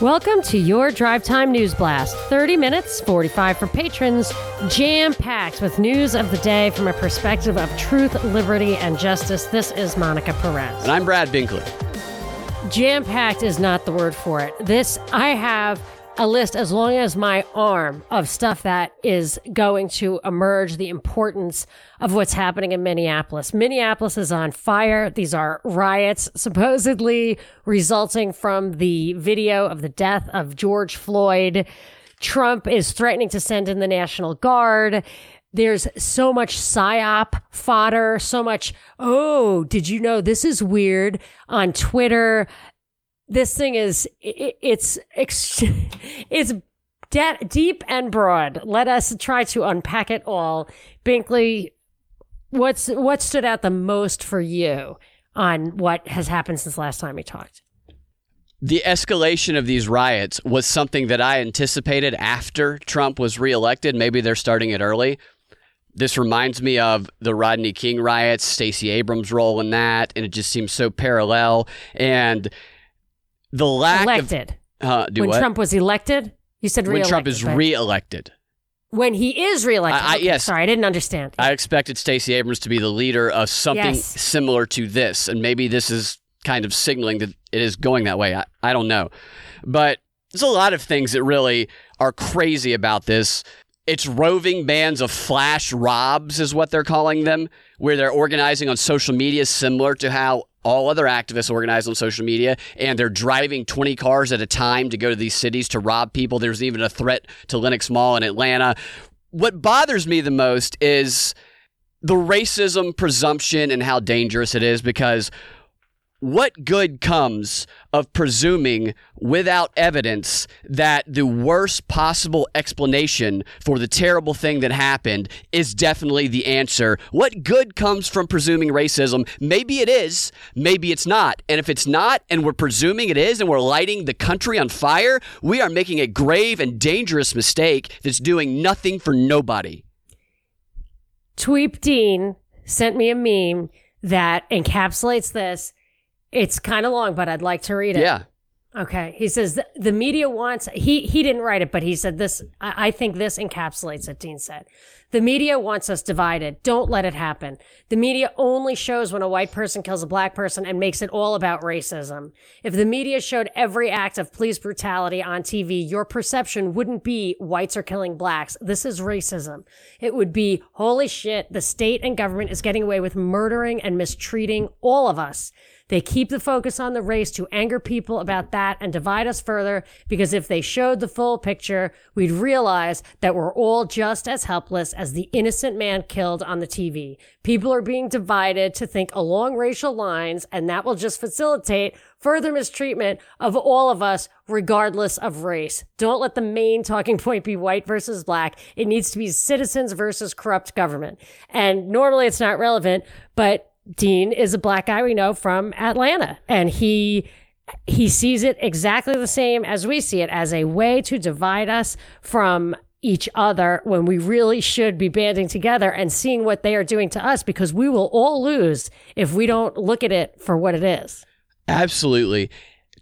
Welcome to your Drive Time News Blast. 30 minutes, 45 for patrons, jam packed with news of the day from a perspective of truth, liberty, and justice. This is Monica Perez. And I'm Brad Binkley. Jam packed is not the word for it. This, I have a list as long as my arm of stuff that is going to emerge the importance of what's happening in Minneapolis. Minneapolis is on fire. These are riots supposedly resulting from the video of the death of George Floyd. Trump is threatening to send in the National Guard. There's so much psyop fodder, so much, oh, did you know this is weird on Twitter? This thing is it, it's it's de- deep and broad. Let us try to unpack it all. Binkley, what's what stood out the most for you on what has happened since last time we talked? The escalation of these riots was something that I anticipated after Trump was reelected. Maybe they're starting it early. This reminds me of the Rodney King riots, Stacey Abrams' role in that, and it just seems so parallel. And the lack elected. Of, uh, when what? Trump was elected, you said when Trump is reelected. When he is reelected. I, I, okay, yes. Sorry, I didn't understand. I expected Stacey Abrams to be the leader of something Yes. similar to this, and maybe this is kind of signaling that it is going that way. I, I don't know, but there's a lot of things that really are crazy about this. It's roving bands of flash robs, is what they're calling them, where they're organizing on social media, similar to how all other activists organize on social media, and they're driving 20 cars at a time to go to these cities to rob people. There's even a threat to Lenox Mall in Atlanta. What bothers me the most is the racism presumption and how dangerous it is because what good comes of presuming without evidence that the worst possible explanation for the terrible thing that happened is definitely the answer? What good comes from presuming racism? Maybe it is, maybe it's not. And if it's not, and we're presuming it is, and we're lighting the country on fire, we are making a grave and dangerous mistake that's doing nothing for nobody. Tweep Dean sent me a meme that encapsulates this. It's kind of long, but I'd like to read it. Yeah. Okay. He says the, media wants, he, he didn't write it, but he said this, I, I think this encapsulates it, Dean said. The media wants us divided. Don't let it happen. The media only shows when a white person kills a black person and makes it all about racism. If the media showed every act of police brutality on TV, your perception wouldn't be whites are killing blacks. This is racism. It would be, holy shit, the state and government is getting away with murdering and mistreating all of us. They keep the focus on the race to anger people about that and divide us further because if they showed the full picture, we'd realize that we're all just as helpless as the innocent man killed on the TV. People are being divided to think along racial lines and that will just facilitate further mistreatment of all of us regardless of race. Don't let the main talking point be white versus black. It needs to be citizens versus corrupt government. And normally it's not relevant, but Dean is a black guy we know from Atlanta and he he sees it exactly the same as we see it as a way to divide us from each other when we really should be banding together and seeing what they are doing to us because we will all lose if we don't look at it for what it is. Absolutely.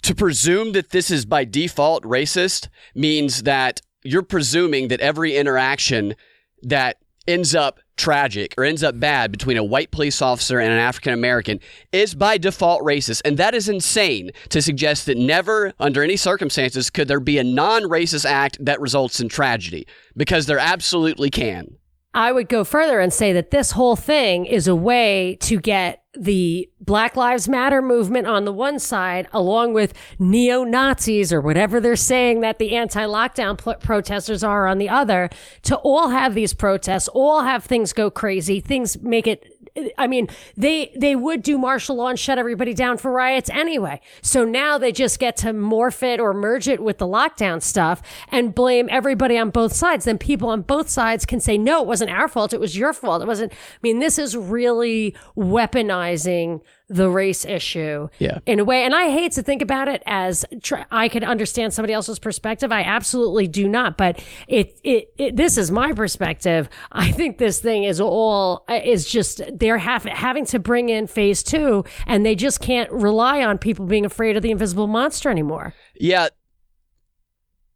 To presume that this is by default racist means that you're presuming that every interaction that ends up tragic or ends up bad between a white police officer and an African American is by default racist. And that is insane to suggest that never, under any circumstances, could there be a non racist act that results in tragedy because there absolutely can. I would go further and say that this whole thing is a way to get the Black Lives Matter movement on the one side, along with neo Nazis or whatever they're saying that the anti lockdown pl- protesters are on the other, to all have these protests, all have things go crazy, things make it I mean, they they would do martial law and shut everybody down for riots anyway. So now they just get to morph it or merge it with the lockdown stuff and blame everybody on both sides. Then people on both sides can say, "No, it wasn't our fault. It was your fault. It wasn't." I mean, this is really weaponizing the race issue Yeah. in a way. And I hate to think about it as tr- I could understand somebody else's perspective. I absolutely do not. But it, it, it this is my perspective. I think this thing is all is just they're have, having to bring in phase two, and they just can't rely on people being afraid of the invisible monster anymore. Yeah,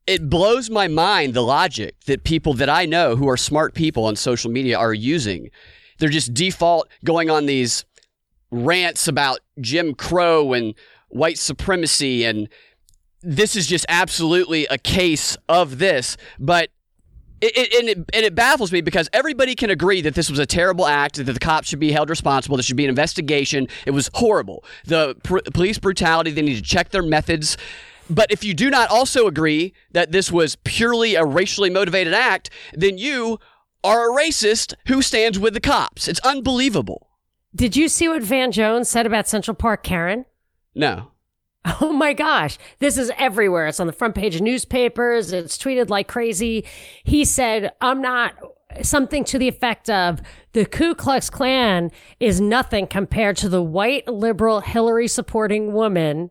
it blows my mind the logic that people that I know who are smart people on social media are using. They're just default going on these rants about Jim Crow and white supremacy and this is just absolutely a case of this, but it, it, and, it, and it baffles me because everybody can agree that this was a terrible act, that the cops should be held responsible, there should be an investigation. It was horrible. The pr- police brutality, they need to check their methods. But if you do not also agree that this was purely a racially motivated act, then you are a racist who stands with the cops. It's unbelievable. Did you see what Van Jones said about Central Park Karen? No. Oh my gosh. This is everywhere. It's on the front page of newspapers. It's tweeted like crazy. He said, I'm not something to the effect of the Ku Klux Klan is nothing compared to the white liberal Hillary supporting woman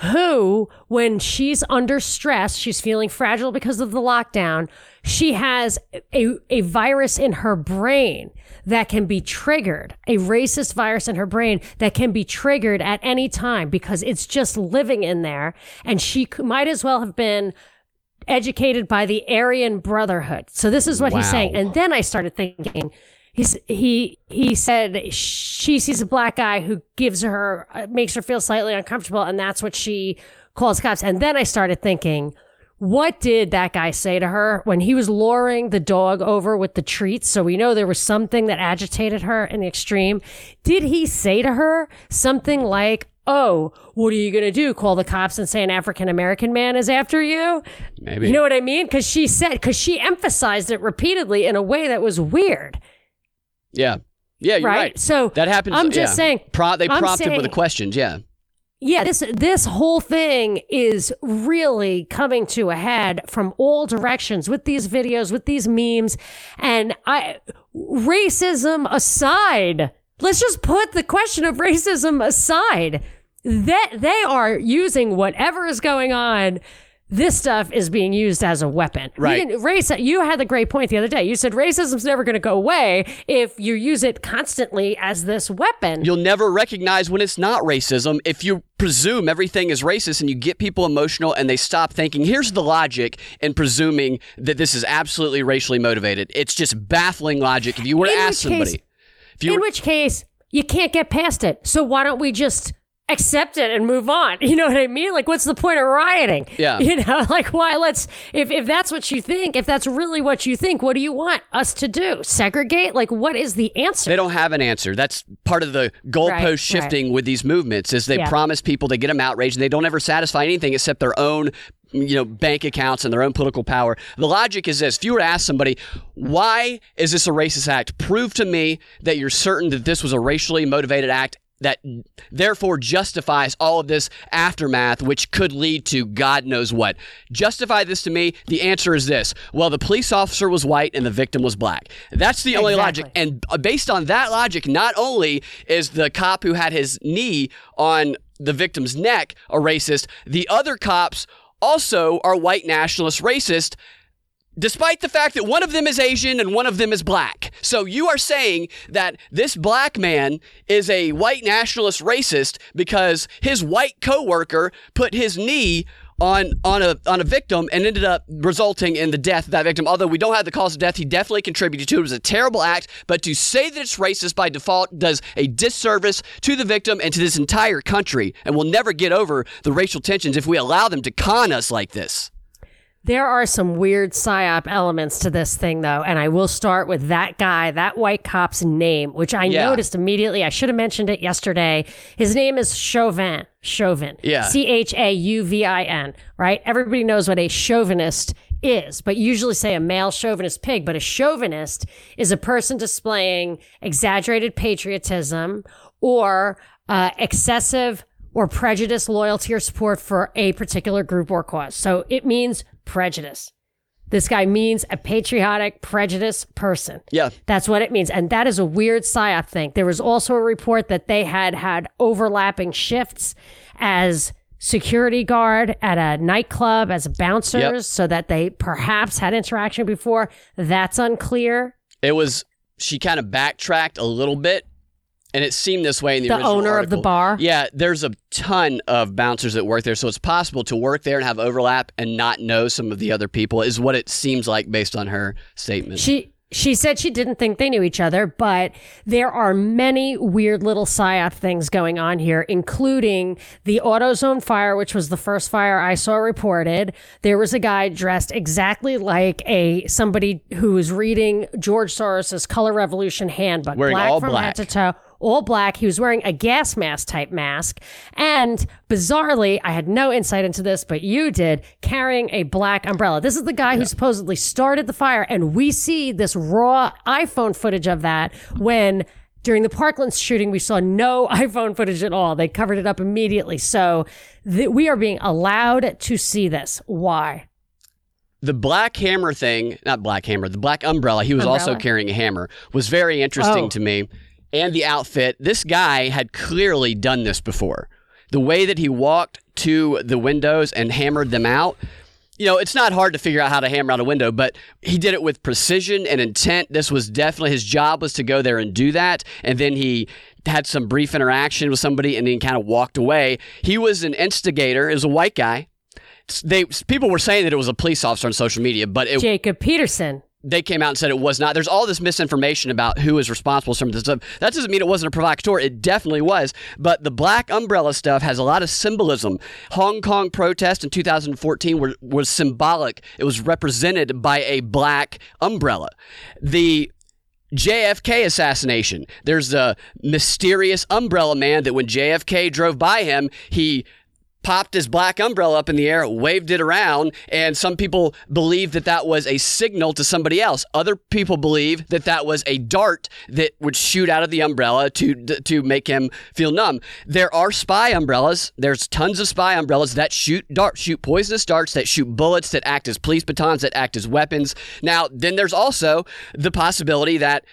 who, when she's under stress, she's feeling fragile because of the lockdown, she has a, a virus in her brain that can be triggered, a racist virus in her brain that can be triggered at any time because it's just living in there. And she might as well have been educated by the Aryan Brotherhood. So this is what wow. he's saying. And then I started thinking, he's, he he said she sees a black guy who gives her uh, makes her feel slightly uncomfortable, and that's what she calls cops. And then I started thinking, what did that guy say to her when he was luring the dog over with the treats? So we know there was something that agitated her in the extreme. Did he say to her something like, Oh, what are you going to do? Call the cops and say an African American man is after you? Maybe. You know what I mean? Because she said, because she emphasized it repeatedly in a way that was weird. Yeah. Yeah, you're right. right. So that happens. I'm just yeah. saying. Pro- they prompted saying, with the questions. Yeah. Yeah, this this whole thing is really coming to a head from all directions with these videos, with these memes, and I racism aside. Let's just put the question of racism aside. That they are using whatever is going on this stuff is being used as a weapon. Right. You, race, you had the great point the other day. You said racism's never going to go away if you use it constantly as this weapon. You'll never recognize when it's not racism if you presume everything is racist and you get people emotional and they stop thinking, here's the logic in presuming that this is absolutely racially motivated. It's just baffling logic. If you were to ask somebody. Case, in were, which case, you can't get past it. So why don't we just accept it and move on. You know what I mean? Like, what's the point of rioting? Yeah. You know, like, why? Let's, if, if that's what you think, if that's really what you think, what do you want us to do? Segregate? Like, what is the answer? They don't have an answer. That's part of the goalpost right, shifting right. with these movements is they yeah. promise people, they get them outraged, and they don't ever satisfy anything except their own you know bank accounts and their own political power. The logic is this: if you were to ask somebody, why is this a racist act? Prove to me that you're certain that this was a racially motivated act that therefore justifies all of this aftermath, which could lead to God knows what. Justify this to me. The answer is this. Well, the police officer was white and the victim was black. That's the only exactly. logic. And uh, based on that logic, not only is the cop who had his knee on the victim's neck a racist, the other cops also are white nationalist racist despite the fact that one of them is Asian and one of them is black. So you are saying that this black man is a white nationalist racist because his white coworker put his knee on on a on a victim and ended up resulting in the death of that victim. Although we don't have the cause of death, he definitely contributed to it. It was a terrible act, but to say that it's racist by default does a disservice to the victim and to this entire country. And we'll never get over the racial tensions if we allow them to con us like this. There are some weird psyop elements to this thing, though, and I will start with that guy, that white cop's name, which I yeah. noticed immediately. I should have mentioned it yesterday. His name is Chauvin. Chauvin. Yeah. C H A U V I N, right? Everybody knows what a chauvinist is, but usually say a male chauvinist pig. But a chauvinist is a person displaying exaggerated patriotism or uh, excessive or prejudice, loyalty, or support for a particular group or cause. So it means prejudice. This guy means a patriotic, prejudiced person. Yeah. That's what it means. And that is a weird psyop thing. There was also a report that they had had overlapping shifts as security guard at a nightclub as bouncers yep. so that they perhaps had interaction before. That's unclear. It was, she kind of backtracked a little bit and it seemed this way in the, The original owner of the bar? Yeah, there's a ton of bouncers that work there, so it's possible to work there and have overlap and not know some of the other people. Is what it seems like based on her statement. She she said she didn't think they knew each other, but there are many weird little psyop things going on here, including the AutoZone fire, which was the first fire I saw reported. There was a guy dressed exactly like a somebody who was reading George Soros's Color Revolution handbook, Wearing black all from black. head to toe all black. He was wearing a gas mask type mask. And bizarrely, I had no insight into this, but you did, carrying a black umbrella. This is the guy who supposedly started the fire. And we see this raw iPhone footage of that when during the Parkland shooting, we saw no iPhone footage at all. They covered it up immediately. So th- we are being allowed to see this. Why? the black hammer thing, not black hammer, the black umbrella, he was also carrying a hammer, was very interesting Oh. to me. And the outfit, this guy had clearly done this before. The way that he walked to the windows and hammered them out, you know, it's not hard to figure out how to hammer out a window, but he did it with precision and intent. This was definitely his job was to go there and do that. And then he had some brief interaction with somebody and then kind of walked away. He was an instigator, is a white guy. They people were saying that it was a police officer on social media, but it, Jacob Peterson. They came out and said it was not. There's all this misinformation about who is responsible for some of this stuff. That doesn't mean it wasn't a provocateur. It definitely was. But the black umbrella stuff has a lot of symbolism. Hong Kong protest in 2014 were, was symbolic. It was represented by a black umbrella. The JFK assassination. There's a mysterious umbrella man that when JFK drove by him, he popped his black umbrella up in the air, waved it around, and some people believe that that was a signal to somebody else. Other people believe that that was a dart that would shoot out of the umbrella to to make him feel numb. There are spy umbrellas. There's tons of spy umbrellas that shoot darts, shoot poisonous darts, that shoot bullets, that act as police batons, that act as weapons. Now, then there's also the possibility that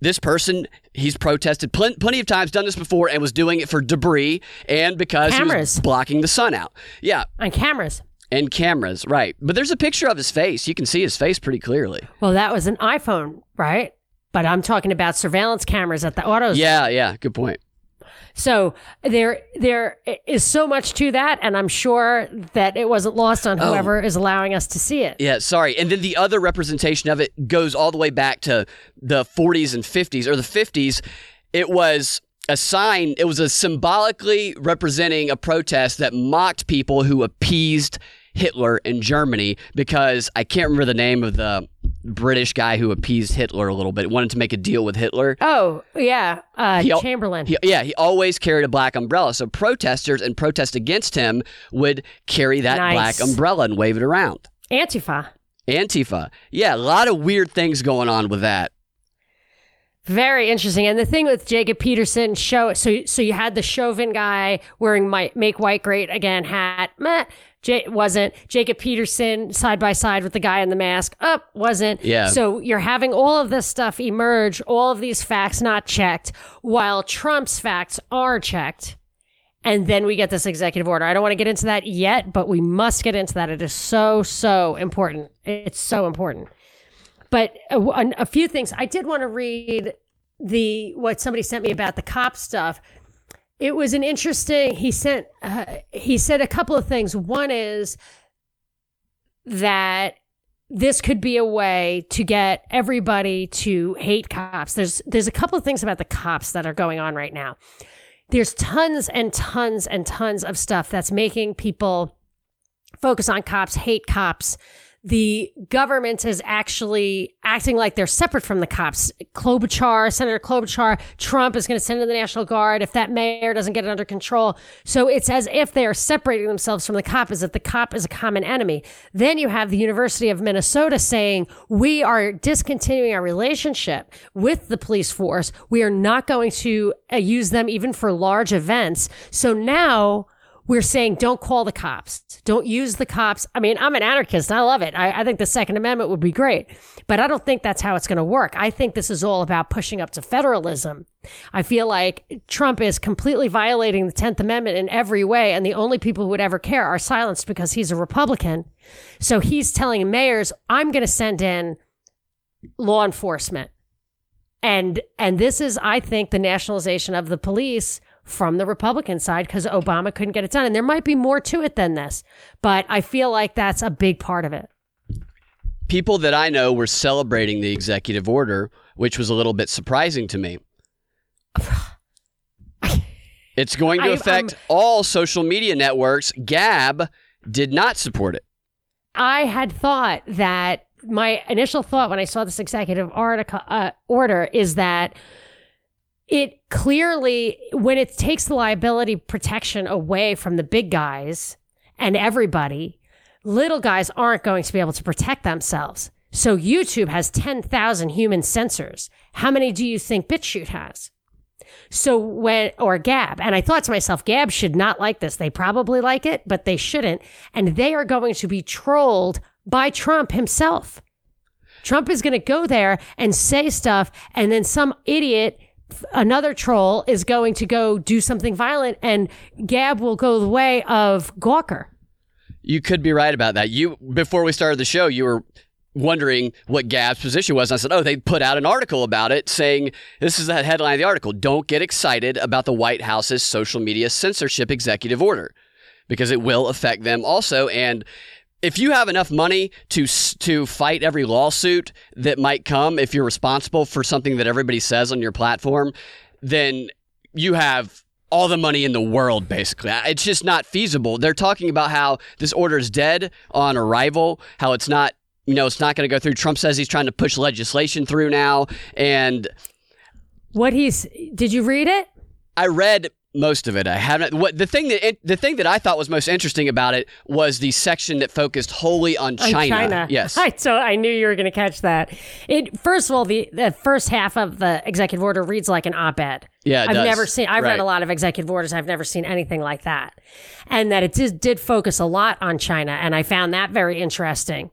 this person he's protested plen- plenty of times done this before and was doing it for debris and because he was Cameras. blocking the sun out yeah On cameras. and cameras right but there's a picture of his face you can see his face pretty clearly Well, that was an iPhone, right? But I'm talking about surveillance cameras at the autos. yeah yeah good point So there, there is so much to that, and I'm sure that it wasn't lost on oh. whoever is allowing us to see it. yeah sorry. And then the other representation of it goes all the way back to the 40s and 50s or the 50s it was a sign it was a symbolically representing a protest that mocked people who appeased Hitler in Germany because I can't remember the name of the British guy who appeased Hitler a little bit wanted to make a deal with Hitler Oh, yeah, uh, He Chamberlain. He, yeah, he always carried a black umbrella. So protesters and protest against him would carry that Nice. black umbrella and wave it around. Antifa. Antifa. Yeah, a lot of weird things going on with that. Very interesting. And the thing with Jacob Peterson show so so you had the Chauvin guy wearing my make white great again hat. Meh. J- wasn't Jacob Peterson side by side with the guy in the mask? Up wasn't. Yeah. So you're having all of this stuff emerge, all of these facts not checked, while Trump's facts are checked. And then we get this executive order. I don't want to get into that yet, but we must get into that. It is so, so important. It's so important. But a, a few things I did want to read the what somebody sent me about the cop stuff. It was an interesting. He sent. Uh, he said a couple of things. One is that this could be a way to get everybody to hate cops. There's there's a couple of things about the cops that are going on right now. There's tons and tons and tons of stuff that's making people focus on cops, hate cops. The government is actually acting like they're separate from the cops. Klobuchar, Senator Klobuchar, Trump is going to send in the National Guard if that mayor doesn't get it under control. So it's as if they are separating themselves from the cop, as if the cop is a common enemy. Then you have the University of Minnesota saying, we are discontinuing our relationship with the police force. We are not going to uh, use them even for large events. So now we're saying don't call the cops. Don't use the cops. I mean, I'm an anarchist. I love it. I, I think the Second Amendment would be great, but I don't think that's how it's going to work. I think this is all about pushing up to federalism. I feel like Trump is completely violating the 10th Amendment in every way, and the only people who would ever care are silenced because he's a Republican. So he's telling mayors, I'm going to send in law enforcement And and this is, I think, the nationalization of the police from the Republican side because Obama couldn't get it done. And there might be more to it than this, but I feel like that's a big part of it. People that I know were celebrating the executive order, which was a little bit surprising to me. It's going to I- affect I'm- all social media networks. Gab did not support it. I had thought that my initial thought when I saw this executive article uh, order is that it clearly when it takes the liability protection away from the big guys and everybody, little guys aren't going to be able to protect themselves. So YouTube has 10,000 human censors. How many do you think BitChute has? So when, or Gab, and I thought to myself, Gab should not like this. They probably like it, but they shouldn't. And they are going to be trolled by Trump himself. Trump is going to go there and say stuff, and then some idiot, another troll, is going to go do something violent, and Gab will go the way of Gawker. You could be right about that. You before we started the show, you were wondering what Gab's position was. I said, "Oh, they put out an article about it saying this is the headline of the article: Don't get excited about the White House's social media censorship executive order because it will affect them also." And if you have enough money to to fight every lawsuit that might come if you're responsible for something that everybody says on your platform, then you have all the money in the world basically. It's just not feasible. They're talking about how this order is dead on arrival, how it's not you know, it's not going to go through. Trump says he's trying to push legislation through now and What he's, did you read it? I read most of it. I haven't. What the thing that the thing that I thought was most interesting about it was the section that focused wholly on On China. Yes. I, so I knew you were going to catch that. It first of all, the, the first half of the executive order reads like an op-ed. Yeah, I've does. never seen. I've Right. read a lot of executive orders. I've never seen anything like that, and that it did, did focus a lot on China, and I found that very interesting.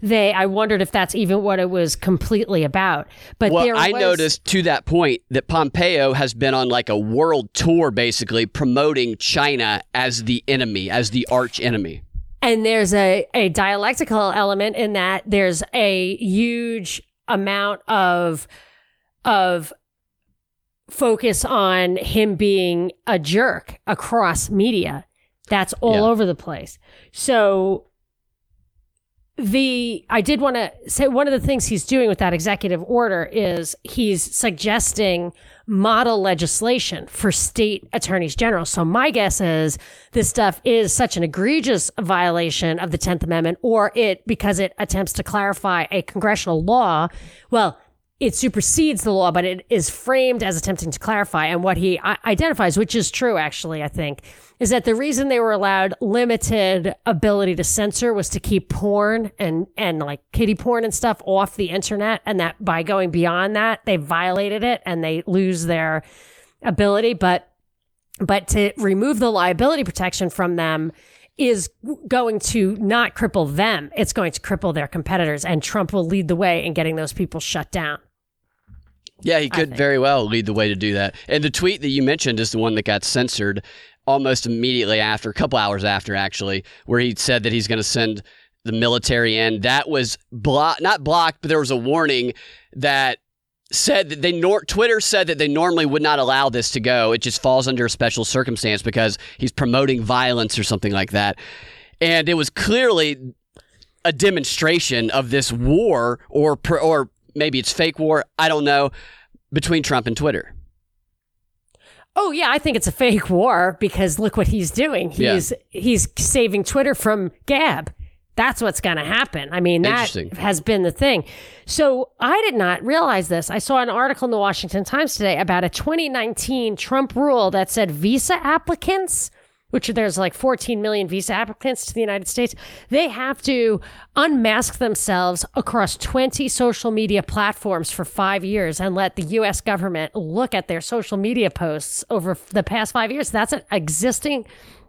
They, I wondered if that's even what it was completely about. But Well, there I was, noticed to that point that Pompeo has been on like a world tour, basically promoting China as the enemy, as the arch enemy. And there's a, a dialectical element in that there's a huge amount of of focus on him being a jerk across media. That's all Yeah. over the place. So the I did want to say one of the things he's doing with that executive order is he's suggesting model legislation for state attorneys general. So my guess is this stuff is such an egregious violation of the 10th amendment or it because it attempts to clarify a congressional law. Well, it supersedes the law, but it is framed as attempting to clarify. And what he identifies, which is true, actually, I think, is that the reason they were allowed limited ability to censor was to keep porn and, and like kiddie porn and stuff off the internet. And that by going beyond that, they violated it and they lose their ability. But, but to remove the liability protection from them is going to not cripple them. It's going to cripple their competitors. And Trump will lead the way in getting those people shut down. Yeah, he could very well lead the way to do that. And the tweet that you mentioned is the one that got censored almost immediately after, a couple hours after, actually, where he said that he's going to send the military in. That was blocked, not blocked, but there was a warning that said that they nor- Twitter said that they normally would not allow this to go. It just falls under a special circumstance because he's promoting violence or something like that. And it was clearly a demonstration of this war or or maybe it's fake war, I don't know, between Trump and Twitter. Oh yeah, I think it's a fake war because look what he's doing. Yeah. He's he's saving Twitter from Gab. That's what's going to happen. I mean, that has been the thing. So I did not realize this. I saw an article in the Washington Times today about a 2019 Trump rule that said visa applicants, which there's like 14 million visa applicants to the United States, they have to unmask themselves across 20 social media platforms for five years and let the U.S. government look at their social media posts over the past five years. That's an existing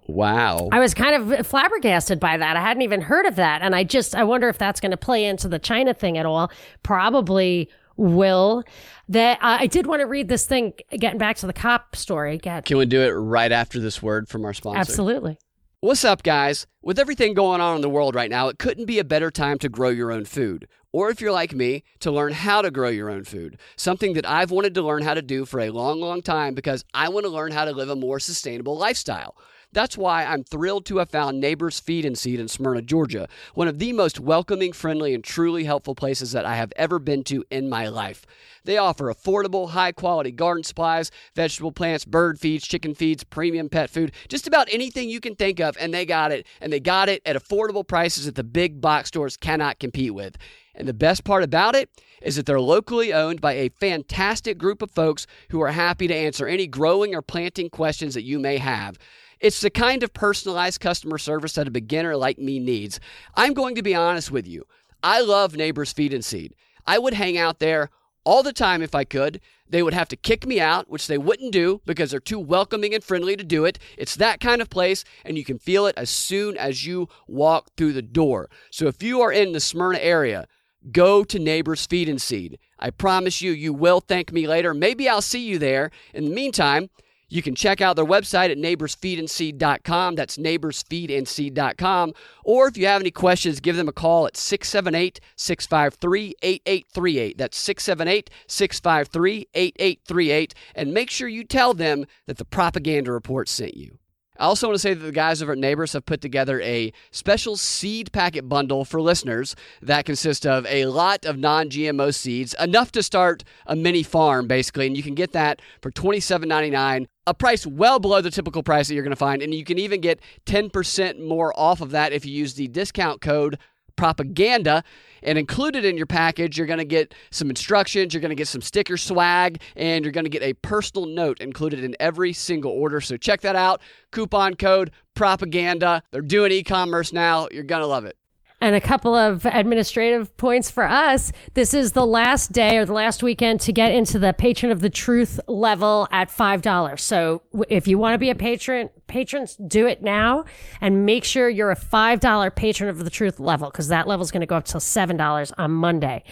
Wow. I was kind of flabbergasted by that. I hadn't even heard of that. And I just, I wonder if that's going to play into the China thing at all. Probably will. That uh, I did want to read this thing, getting back to the cop story. Get, Can we do it right after this word from our sponsor? absolutely. What's up, guys? With everything going on in the world right now, it couldn't be a better time to grow your own food. or if you're like me, to learn how to grow your own food. Something that I've wanted to learn how to do for a long, long time because I want to learn how to live a more sustainable lifestyle. That's why I'm thrilled to have found Neighbors Feed and Seed in Smyrna, Georgia, one of the most welcoming, friendly, and truly helpful places that I have ever been to in my life. They offer affordable, high quality garden supplies, vegetable plants, bird feeds, chicken feeds, premium pet food, just about anything you can think of, and they got it. And they got it at affordable prices that the big box stores cannot compete with. And the best part about it is that they're locally owned by a fantastic group of folks who are happy to answer any growing or planting questions that you may have. It's the kind of personalized customer service that a beginner like me needs. I'm going to be honest with you. I love Neighbors Feed and Seed. I would hang out there all the time if I could. They would have to kick me out, which they wouldn't do because they're too welcoming and friendly to do it. It's that kind of place, and you can feel it as soon as you walk through the door. So if you are in the Smyrna area, go to Neighbors Feed and Seed. I promise you, you will thank me later. Maybe I'll see you there. In the meantime, you can check out their website at neighborsfeedandseed.com. That's neighborsfeedandseed.com. Or if you have any questions, give them a call at 678 653 8838. That's 678 653 8838. And make sure you tell them that the propaganda report sent you. I also want to say that the guys over at Neighbors have put together a special seed packet bundle for listeners that consists of a lot of non GMO seeds, enough to start a mini farm, basically. And you can get that for $27.99, a price well below the typical price that you're going to find. And you can even get 10% more off of that if you use the discount code propaganda. And included in your package, you're going to get some instructions, you're going to get some sticker swag, and you're going to get a personal note included in every single order. So check that out. Coupon code propaganda. They're doing e commerce now. You're going to love it. And a couple of administrative points for us. This is the last day or the last weekend to get into the patron of the truth level at $5. So if you want to be a patron, patrons, do it now and make sure you're a $5 patron of the truth level because that level is going to go up to $7 on Monday.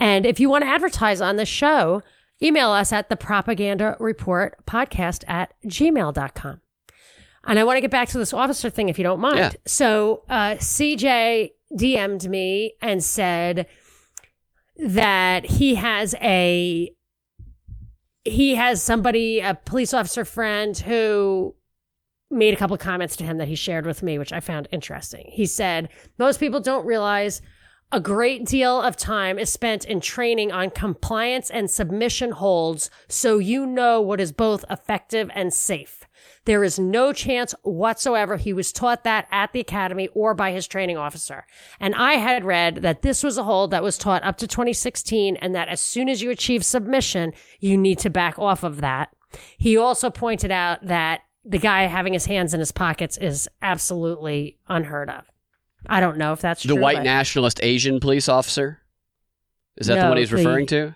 And if you want to advertise on the show, email us at the propaganda report podcast at gmail.com. And I want to get back to this officer thing if you don't mind. Yeah. So, uh, CJ DM'd me and said that he has a he has somebody a police officer friend who made a couple of comments to him that he shared with me which I found interesting. He said most people don't realize a great deal of time is spent in training on compliance and submission holds so you know what is both effective and safe. There is no chance whatsoever he was taught that at the academy or by his training officer. And I had read that this was a hold that was taught up to 2016 and that as soon as you achieve submission, you need to back off of that. He also pointed out that the guy having his hands in his pockets is absolutely unheard of. I don't know if that's The true. white but nationalist Asian police officer? Is that the one he's the- referring to?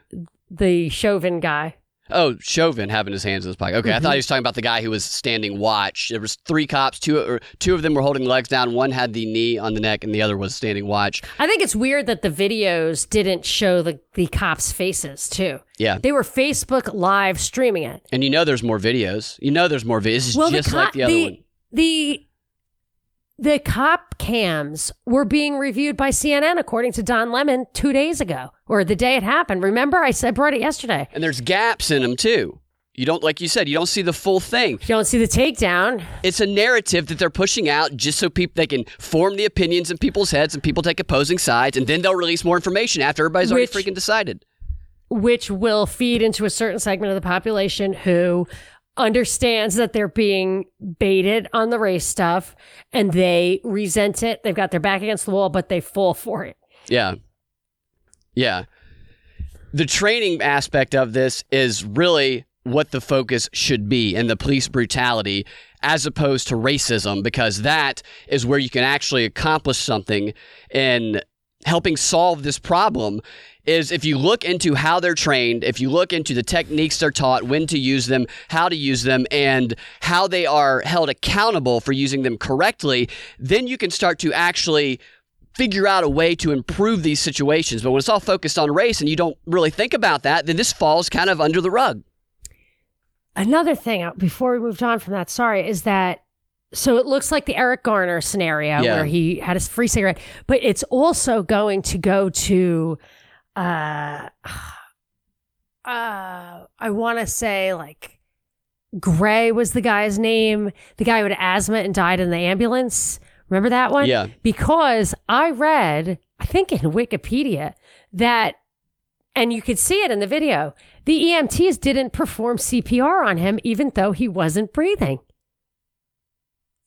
The Chauvin guy. Oh, Chauvin having his hands in his pocket. Okay, I Mm-hmm. thought he was talking about the guy who was standing watch. There was three cops. Two or two of them were holding legs down. One had the knee on the neck, and the other was standing watch. I think it's weird that the videos didn't show the, the cops' faces too. Yeah, They were Facebook live streaming it. and you know there's more videos. You know there's more videos. This is Well, just the, like the other the, one. the the cop cams were being reviewed by CNN, according to Don Lemon, two days ago or the day it happened. Remember, I said brought it yesterday. And there's gaps in them too. You don't, like you said, you don't see the full thing. You don't see the takedown. It's a narrative that they're pushing out just so people they can form the opinions in people's heads, and people take opposing sides, and then they'll release more information after everybody's Which- already freaking decided. which will feed into a certain segment of the population who understands that they're being baited on the race stuff and they resent it. They've got their back against the wall, but they fall for it. Yeah. Yeah. The training aspect of this is really what the focus should be and the police brutality as opposed to racism because that is where you can actually accomplish something in helping solve this problem is if you look into how they're trained, if you look into the techniques they're taught, when to use them, how to use them, and how they are held accountable for using them correctly, then you can start to actually figure out a way to improve these situations. But when it's all focused on race and you don't really think about that, then this falls kind of under the rug. Another thing uh, before we moved on from that, sorry, is that so it looks like the Eric Garner scenario Yeah. where he had his free cigarette, but it's also going to go to, uh, uh, I want to say like Gray was the guy's name, the guy who had asthma and died in the ambulance. Remember that one? Yeah. Because I read, I think in Wikipedia, that, and you could see it in the video, the EMTs didn't perform CPR on him, even though he wasn't breathing.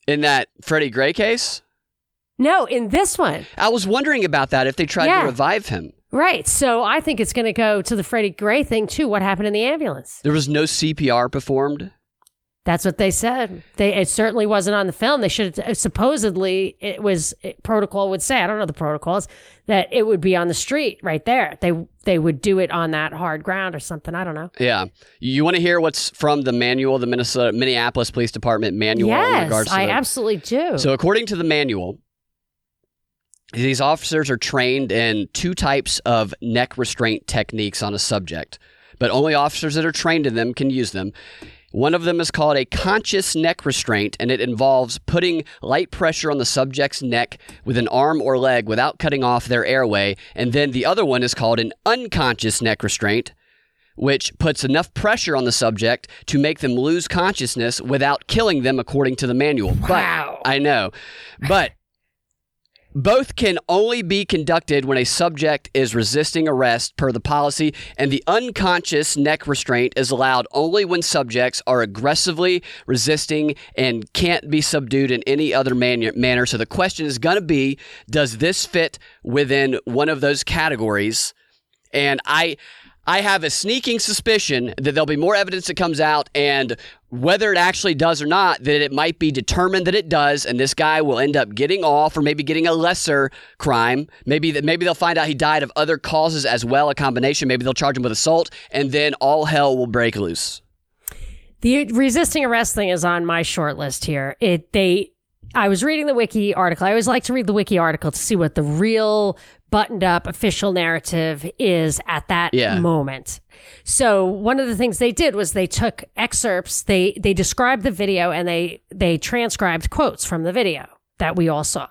In that Freddie Gray case, No, in this one. I was wondering about that if they tried Yeah. to revive him. Right. So I think it's going to go to the Freddie Gray thing too. What happened in the ambulance? There was no CPR performed. That's what they said. They it certainly wasn't on the film. They should have supposedly it was it, protocol would say I don't know the protocols that it would be on the street right there. They they would do it on that hard ground or something. I don't know. Yeah. You want to hear what's from the manual, the Minnesota Minneapolis Police Department manual in yes, regards to I the- absolutely do. So, according to the manual, these officers are trained in two types of neck restraint techniques on a subject, but only officers that are trained in them can use them. One of them is called a conscious neck restraint, and it involves putting light pressure on the subject's neck with an arm or leg without cutting off their airway. And then the other one is called an unconscious neck restraint, which puts enough pressure on the subject to make them lose consciousness without killing them, according to the manual. Wow. But I know, but both can only be conducted when a subject is resisting arrest per the policy, and the unconscious neck restraint is allowed only when subjects are aggressively resisting and can't be subdued in any other man- manner. So the question is going to be does this fit within one of those categories? And I. I have a sneaking suspicion that there'll be more evidence that comes out, and whether it actually does or not, that it might be determined that it does, and this guy will end up getting off, or maybe getting a lesser crime. Maybe that maybe they'll find out he died of other causes as well, a combination. Maybe they'll charge him with assault, and then all hell will break loose. The resisting arrest thing is on my short list here. It they I was reading the wiki article. I always like to read the wiki article to see what the real buttoned up official narrative is at that Yeah. moment. So one of the things they did was they took excerpts, they they described the video and they they transcribed quotes from the video that we all saw.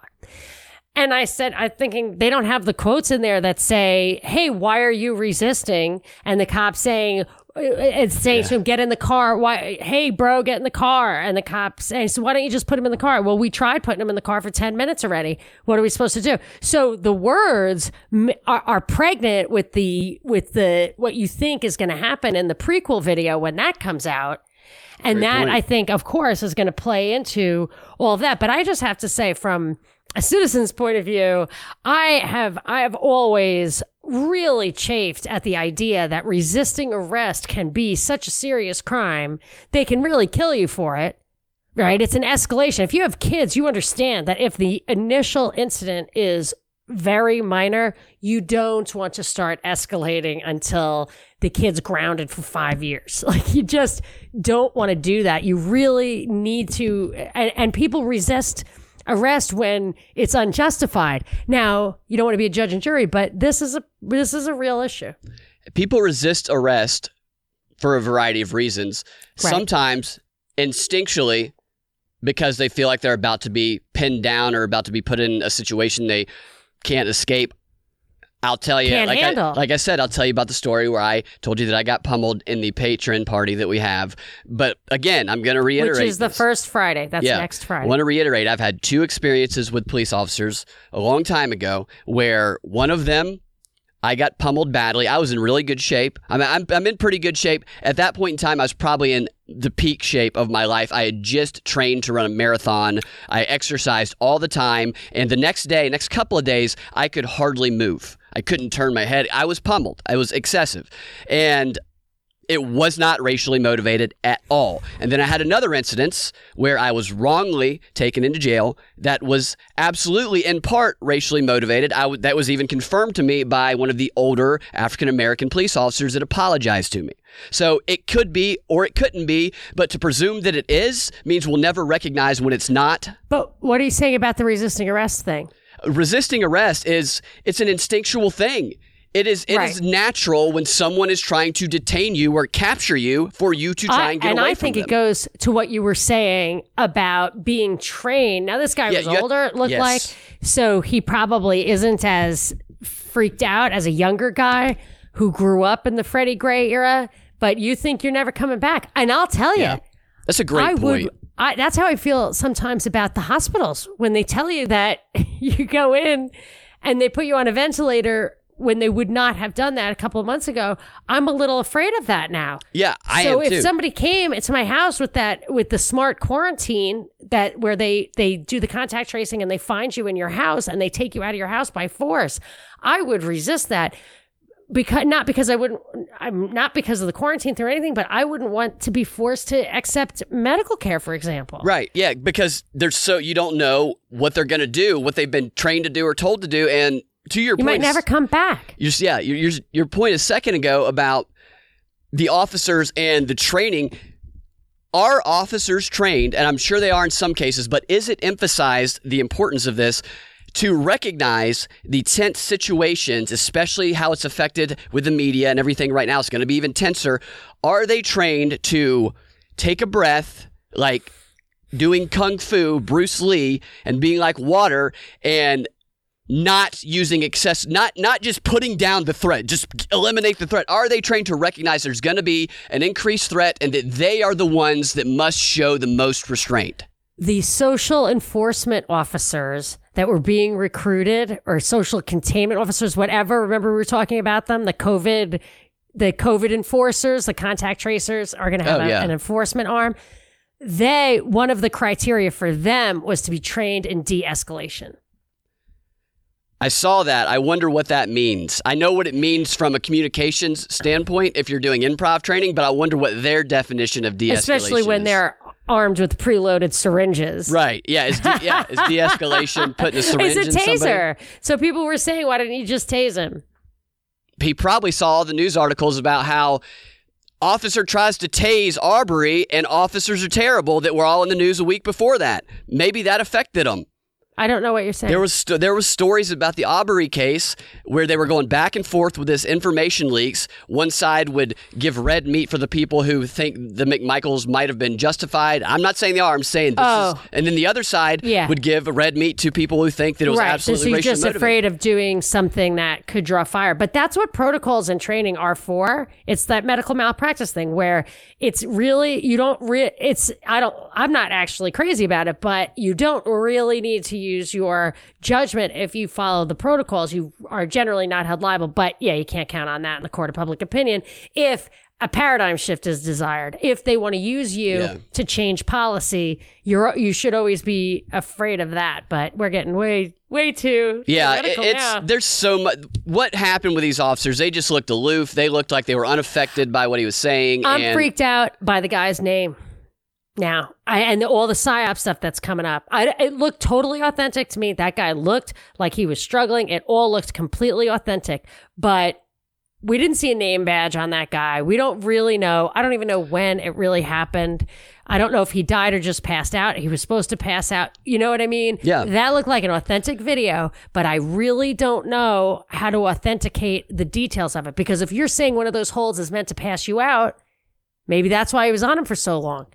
And I said, I'm thinking they don't have the quotes in there that say, Hey, why are you resisting? And the cop saying, Uh, it's saying to him, get in the car. Why? Hey, bro, get in the car. And the cop saying, so why don't you just put him in the car? Well, we tried putting him in the car for 10 minutes already. What are we supposed to do? So the words are, are pregnant with the, with the, what you think is going to happen in the prequel video when that comes out. And Great that point. I think, of course, is going to play into all of that. But I just have to say, from a citizen's point of view, I have I have always really chafed at the idea that resisting arrest can be such a serious crime. They can really kill you for it. Right? It's an escalation. If you have kids, you understand that if the initial incident is very minor, you don't want to start escalating until the kid's grounded for five years. Like you just don't want to do that. You really need to, and, and people resist arrest when it's unjustified. Now, you don't want to be a judge and jury, but this is a this is a real issue. People resist arrest for a variety of reasons. Right. Sometimes instinctually because they feel like they're about to be pinned down or about to be put in a situation they can't escape. I'll tell you, Can't like handle. I, like I said, I'll tell you about the story where I told you that I got pummeled in the patron party that we have. But again, I'm going to reiterate Which is the first Friday. That's next Friday. I want to reiterate I've had two experiences with police officers a long time ago where one of them I got pummeled badly. I was in really good shape. I'm, I'm, I'm in pretty good shape. At that point in time, I was probably in the peak shape of my life. I had just trained to run a marathon. I exercised all the time. And the next day, next couple of days, I could hardly move. I couldn't turn my head. I was pummeled. I was excessive. And it was not racially motivated at all. And then I had another incident where I was wrongly taken into jail that was absolutely in part racially motivated. I w- that was even confirmed to me by one of the older African American police officers that apologized to me. So it could be or it couldn't be, but to presume that it is means we'll never recognize when it's not. but what are you saying about the resisting arrest thing? Resisting arrest is it's an instinctual thing. It is it is Right. natural when someone is trying to detain you or capture you for you to try I- and get away from. and away I from think them. it goes to what you were saying about being trained. Now, this guy Yeah, was older, it looked yes. like, so he probably isn't as freaked out as a younger guy who grew up in the Freddie Gray era. But you think you're never coming back, and I'll tell you, Yeah. That's a great I point. would. I, that's how I feel sometimes about the hospitals when they tell you that you go in and they put you on a ventilator when they would not have done that a couple of months ago. I'm a little afraid of that now. yeah, I so am if too. somebody came into my house with that with the smart quarantine that where they they do the contact tracing and they find you in your house and they take you out of your house by force, I would resist that because not because I wouldn't I'm not because of the quarantine or anything, but I wouldn't want to be forced to accept medical care, for example. Right. Yeah, because they're so you don't know what they're going to do, what they've been trained to do or told to do and to your point. You point might never come back. you yeah, your, your your point a second ago about the officers and the training are officers trained and I'm sure they are in some cases, but is it emphasized the importance of this to recognize the tense situations, especially how it's affected with the media and everything right now. It's going to be even tenser. Are they trained to take a breath, like doing kung fu, Bruce Lee, and being like water and not using excess not not just putting down the threat just eliminate the threat are they trained to recognize there's going to be an increased threat and that they are the ones that must show the most restraint the social enforcement officers that were being recruited or social containment officers, whatever. Remember, we were talking about them, the COVID, the COVID enforcers, the contact tracers are going to have Oh, a- yeah. an enforcement arm. They, one of the criteria for them was to be trained in de escalation. I saw that. I wonder what that means. I know what it means from a communications standpoint if you're doing improv training, but I wonder what their definition of de-escalation is. Especially when is. they're armed with preloaded syringes. Right. Yeah. Is de- yeah. Is de-escalation putting a syringe It's a taser. So people were saying, why didn't you just tase him? He probably saw all the news articles about how officer tries to tase Arbery and officers are terrible that were all in the news a week before that. Maybe that affected him. I don't know what you're saying. There was st- there was stories about the Arbery case where they were going back and forth with this information leaks. One side would give red meat for the people who think the McMichaels might have been justified. I'm not saying they are. I'm saying this Oh. is. And then the other side Yeah. would give red meat to people who think that it was right. absolutely so you're racially just motivated. afraid of doing something that could draw fire. But that's what protocols and training are for. It's that medical malpractice thing where it's really you don't re- it's I don't I'm not actually crazy about it, but you don't really need to use your judgment if you follow the protocols. You are generally not held liable, but yeah, you can't count on that in the court of public opinion if a paradigm shift is desired. If they want to use you Yeah. to change policy, you're you should always be afraid of that. But we're getting way way too Yeah, it- it's now. there's so much. What happened with these officers? They just looked aloof. They looked like they were unaffected by what he was saying. I'm and freaked out by the guy's name now, I, and all the psyop stuff that's coming up. I, it looked totally authentic to me. That guy looked like he was struggling. It all looked completely authentic, but we didn't see a name badge on that guy. We don't really know. I don't even know when it really happened. I don't know if he died or just passed out. He was supposed to pass out. You know what I mean? Yeah. That looked like an authentic video, but I really don't know how to authenticate the details of it because if you're saying one of those holds is meant to pass you out, maybe that's why he was on him for so long.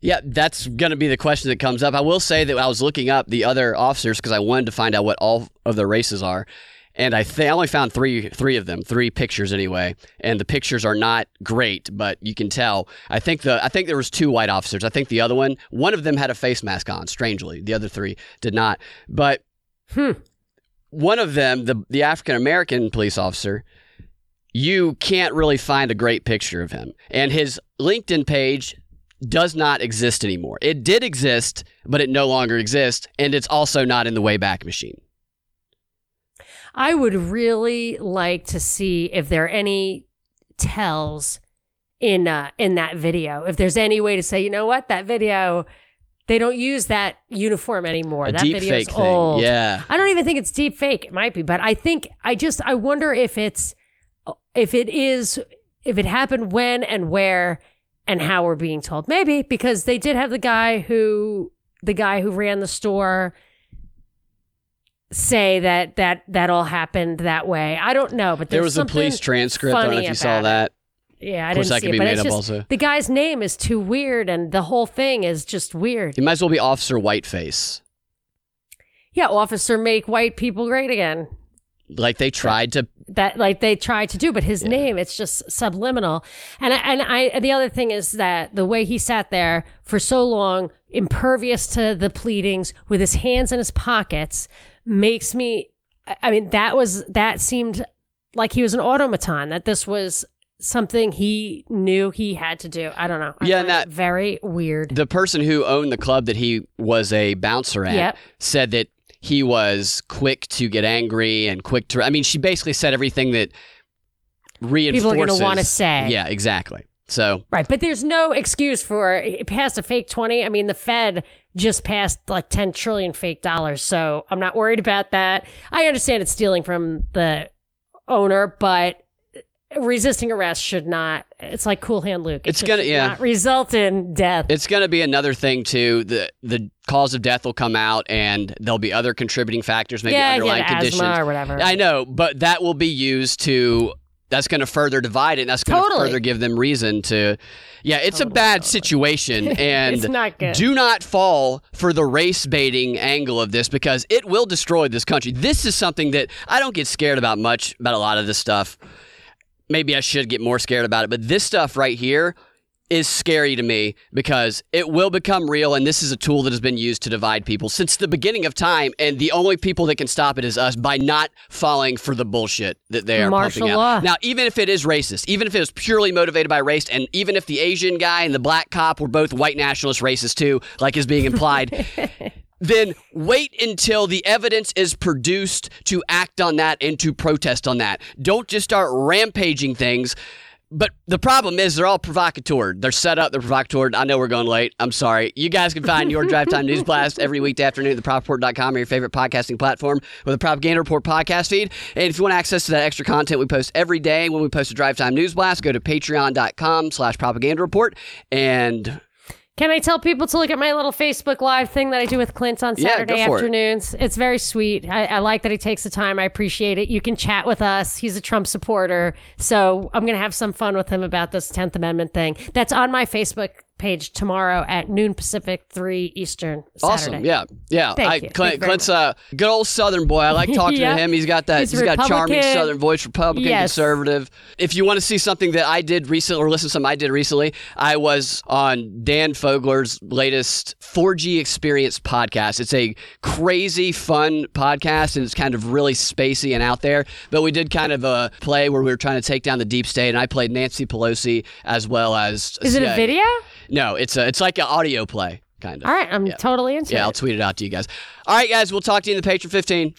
Yeah, that's going to be the question that comes up. I will say that I was looking up the other officers because I wanted to find out what all of their races are, and I think I only found three three of them, three pictures anyway. And the pictures are not great, but you can tell. I think the I think there was two white officers. I think the other one, one of them had a face mask on. Strangely, the other three did not. But Hmm. one of them, the the African American police officer, you can't really find a great picture of him, and his LinkedIn page does not exist anymore. It did exist, but it no longer exists, and it's also not in the Wayback Machine. I would really like to see if there are any tells in uh, in that video. If there's any way to say, you know what, that video they don't use that uniform anymore. A that video is thing. old. Yeah. I don't even think it's deep fake. It might be, but I think I just I wonder if it's if it is if it happened when and where and how we're being told. Maybe because they did have the guy who the guy who ran the store say that that that all happened that way. I don't know, but There was a police transcript. I don't know if you saw it. that. Yeah, I didn't see it, be but made it's up just also. the guy's name is too weird, and the whole thing is just weird. He might as well be Officer Whiteface. Yeah, officer, make white people great again. Like they tried to. that like they tried to do, but his name it's just subliminal. And I, and I the other thing is that the way he sat there for so long, impervious to the pleadings, with his hands in his pockets, makes me. I- I mean, that was that seemed like he was an automaton. That this was something he knew he had to do. I don't know. I Yeah, and that- very weird. The person who owned the club that he was a bouncer at Yep. said that he was quick to get angry and quick to. I mean, she basically said everything that reinforces. People are going to want to say. Yeah, exactly. So Right, but there's no excuse for it passed a fake 20. I mean, the Fed just passed like 10 trillion fake dollars, so I'm not worried about that. I understand it's stealing from the owner, but resisting arrest should not. It's like Cool Hand Luke. It It's gonna- yeah. not result in death. It's going to be another thing too. The the cause of death will come out, and there'll be other contributing factors, maybe yeah, underlying yeah, conditions. or whatever. I know, but that will be used to. That's going to further divide it. And that's going to Totally. further give them reason to. Yeah, it's a bad situation, and It's not good. do not fall for the race baiting angle of this because it will destroy this country. This is something that I don't get scared about much about a lot of this stuff. Maybe I should get more scared about it, but this stuff right here is scary to me because it will become real and this is a tool that has been used to divide people since the beginning of time and the only people that can stop it is us by not falling for the bullshit that they are Martial pumping out. Now, even if it is racist, even if it was purely motivated by race and even if the Asian guy and the black cop were both white nationalist racists too, like is being implied, then wait until the evidence is produced to act on that and to protest on that. Don't just start rampaging things. But the problem is they're all provocateur. They're set up, they're provocateur. I know we're going late. I'm sorry. You guys can find your Drive Time News Blast every weekday afternoon at thepropaganda.com or your favorite podcasting platform with the Propaganda Report podcast feed. And if you want access to that extra content we post every day when we post a Drive Time News Blast, go to patreon.com slash propaganda report. And Can I tell people to look at my little Facebook Live thing that I do with Clint on Saturday go for it. afternoons? It's very sweet. I, I like that he takes the time. I appreciate it. You can chat with us. He's a Trump supporter. So I'm going to have some fun with him about this 10th Amendment thing. That's on my Facebook page tomorrow at noon Pacific, 3 Eastern. Saturday. Awesome. Yeah. Yeah. Thank I, you. Clint, Clint's a good old Southern boy. I like talking Yeah. to him. He's got that, He's he's got charming Southern voice, Republican, Yes. conservative. If you want to see something that I did recently or listen to something I did recently, I was on Dan Fogler's latest 4G Experience podcast. It's a crazy, fun podcast and it's kind of really spacey and out there. But we did kind of a play where we were trying to take down the deep state and I played Nancy Pelosi as well as. Is it a video? No, it's a, it's like an audio play, kind of. All right. I'm totally into Yeah, it. Yeah, I'll tweet it out to you guys. All right, guys, we'll talk to you in the Patreon 15.